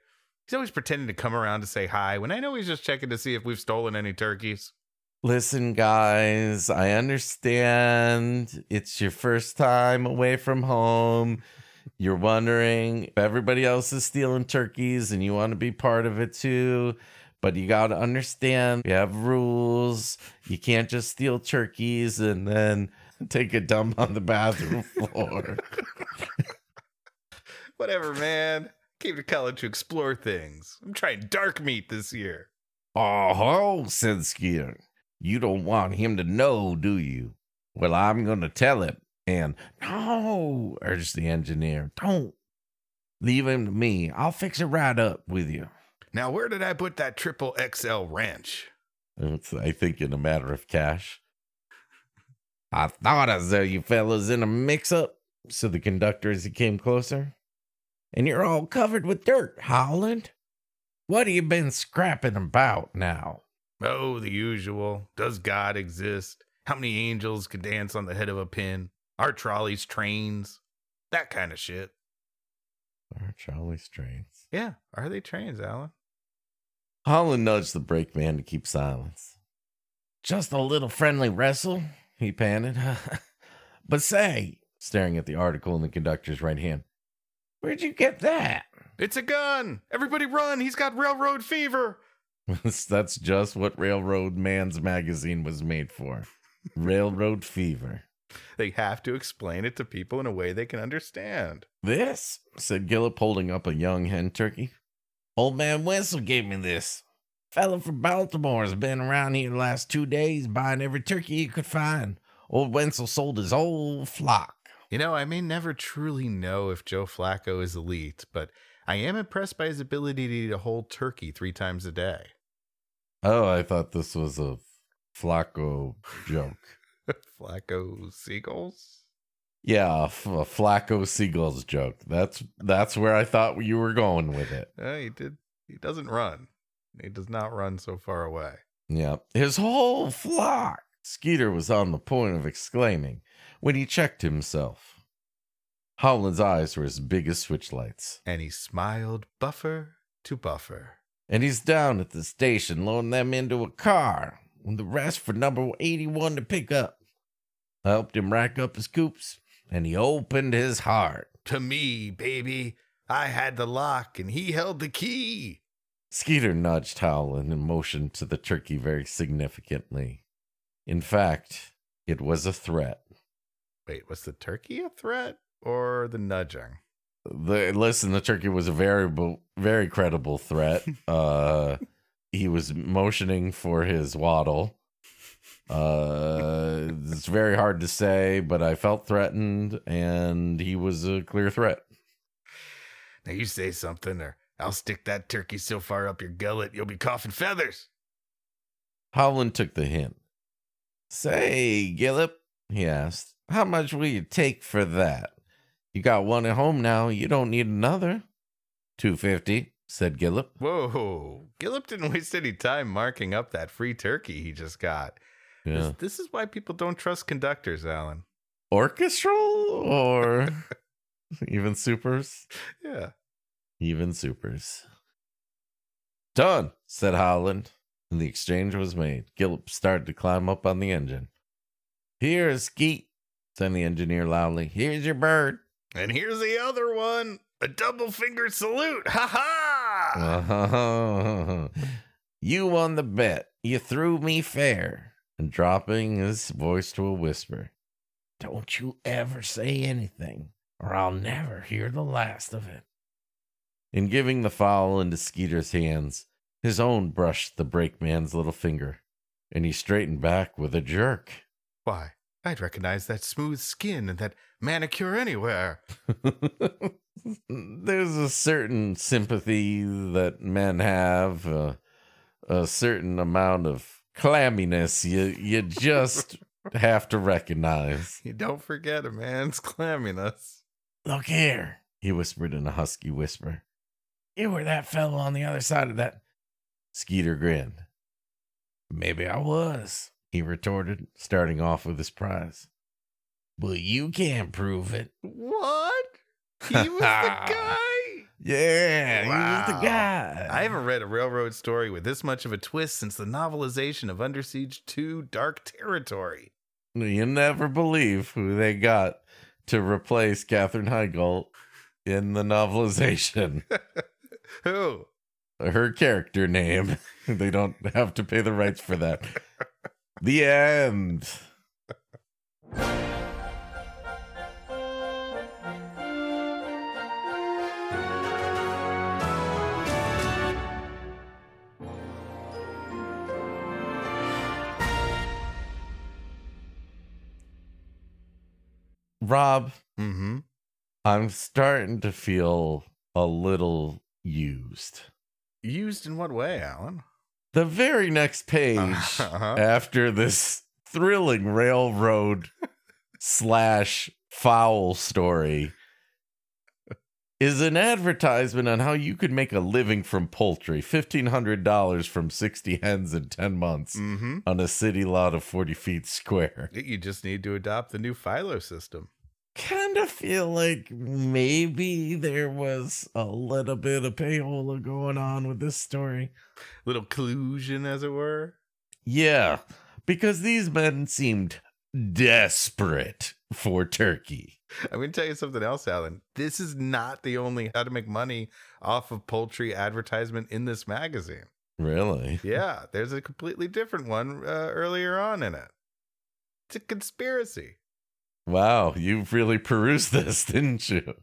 He's always pretending to come around to say hi when I know he's just checking to see if we've stolen any turkeys. Listen, guys, I understand it's your first time away from home. You're wondering if everybody else is stealing turkeys and you want to be part of it too. But you got to understand we have rules. You can't just steal turkeys and then take a dump on the bathroom floor. [LAUGHS] Whatever, man. Came to college to explore things. I'm trying dark meat this year. Oh, ho, said Skeeter. You don't want him to know, do you? Well, I'm going to tell him. And no, urged the engineer. Don't. Leave him to me. I'll fix it right up with you. Now, where did I put that triple XL wrench? It's, I think, in a matter of cash. I thought I saw you fellas in a mix up, said the conductor as he came closer. And you're all covered with dirt, Howland. What have you been scrapping about now? Oh, the usual. Does God exist? How many angels could dance on the head of a pin? Are trolleys trains? That kind of shit. Our trolleys trains. Yeah, are they trains, Alan? Howland nudged the brakeman to keep silence. Just a little friendly wrestle, he panted. [LAUGHS] but say, staring at the article in the conductor's right hand, where'd you get that? It's a gun! Everybody run! He's got railroad fever! That's just what Railroad Man's magazine was made for. Railroad fever. They have to explain it to people in a way they can understand. This, said Gillip, holding up a young hen turkey. Old man Wessel gave me this. Fella from Baltimore has been around here the last two days buying every turkey he could find. Old Wenzel sold his whole flock. You know, I may never truly know if Joe Flacco is elite, but I am impressed by his ability to eat a whole turkey three times a day. Oh, I thought this was a Flacco joke. [LAUGHS] Flacco seagulls? Yeah, a, Flacco Seagulls joke. That's that's where I thought you were going with it. [LAUGHS] Uh, he did. He doesn't run. He does not run so far away. Yeah, his whole flock. Skeeter was on the point of exclaiming when he checked himself. Howland's eyes were as big as switchlights, And he smiled buffer to buffer. and he's down at the station loading them into a car with the rest for number 81 to pick up. I helped him rack up his coops, and he opened his heart. To me, baby, I had the lock and he held the key. Skeeter nudged Howland and motioned to the turkey very significantly. In fact, it was a threat. Wait, was the turkey a threat or the nudging? The listen, the turkey was a variable, very credible threat. [LAUGHS] uh, he was motioning for his waddle, Uh, it's very hard to say, but I felt threatened, and he was a clear threat. Now you say something, or I'll stick that turkey so far up your gullet you'll be coughing feathers. Howland took the hint. Say, Gillip, he asked, how much will you take for that? You got one at home now. You don't need another. Two fifty, said Gillip. Whoa, Gillip didn't waste any time marking up that free turkey he just got. Yeah. This, this is why people don't trust conductors, Alan. Orchestral or [LAUGHS] even supers? Yeah. Even supers. Done, said Howland, and the exchange was made. Gillip started to climb up on the engine. Here, Skeet, said the engineer loudly. Here's your bird. And here's the other one. A double finger salute. Ha ha! [LAUGHS] You won the bet. You threw me fair. And dropping his voice to a whisper, Don't you ever say anything, or I'll never hear the last of it. In giving the fowl into Skeeter's hands, his own brushed the brakeman's little finger, and he straightened back with a jerk. Why, I'd recognize that smooth skin and that manicure anywhere. [LAUGHS] There's a certain sympathy that men have, uh, a certain amount of clamminess you you just [LAUGHS] have to recognize. You don't forget a man's clamminess. Look here, he whispered in a husky whisper. You were that fellow on the other side of that. Skeeter grinned. Maybe I was, he retorted, starting off with his prize. But you can't prove it. What? He was the [LAUGHS] guy? Yeah, he was the guy. I haven't read a railroad story with this much of a twist since the novelization of Under Siege 2 Dark Territory. You never believe who they got to replace Katherine Heigl in the novelization. [LAUGHS] Who? Her character name. [LAUGHS] they don't have to pay the rights for that. The end. Rob, Mm-hmm. I'm starting to feel a little used. Used in what way, Alan? The very next page [LAUGHS] Uh-huh. after this thrilling railroad slash foul story is an advertisement on how you could make a living from poultry $1,500 from 60 hens in 10 months Mm-hmm. on a city lot of 40 feet square. You just need to adopt the new Philo system. Kind of feel like maybe there was a little bit of payola going on with this story. Little collusion, as it were. Yeah, because these men seemed desperate for turkey. I'm going to tell you something else, Alan. This is not the only how to make money off of poultry advertisement in this magazine. Really? Yeah, there's a completely different one uh, earlier on in it. It's a conspiracy. Wow, you've really perused this, [LAUGHS] didn't you?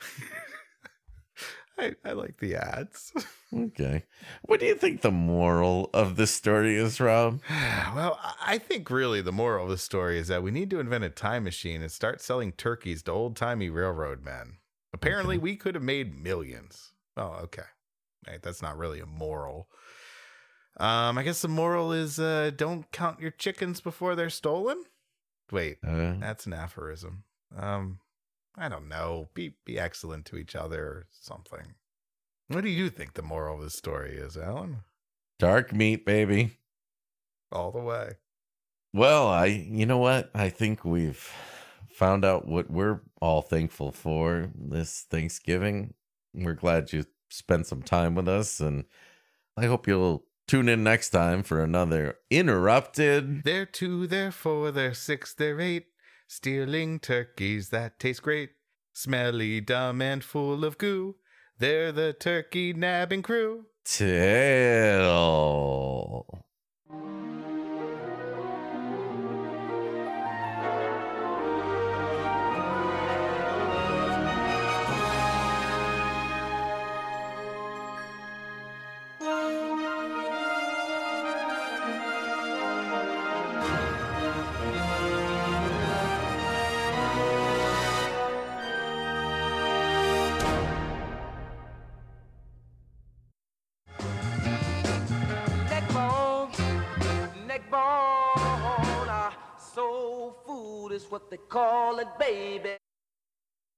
[LAUGHS] I, I like the ads. [LAUGHS] Okay. What do you think the moral of this story is, Rob? well, I- think really the moral of the story is that we need to invent a time machine and start selling turkeys to old timey railroad men. Apparently, Okay. we could have made millions. Oh, okay. Hey, that's not really a moral. Um, I guess the moral is uh, don't count your chickens before they're stolen. Wait, Uh, that's an aphorism. Um, I don't know. Be be excellent to each other or something. What do you think the moral of the story is, Alan? dark meat, baby. All the way. Well, I, you know what? I think we've found out what we're all thankful for this Thanksgiving. We're glad you spent some time with us, and I hope you'll tune in next time for another interrupted. They're two, they're four, they're six, they're eight. Stealing turkeys that taste great. Smelly, dumb, and full of goo. They're the turkey nabbing crew. Tale.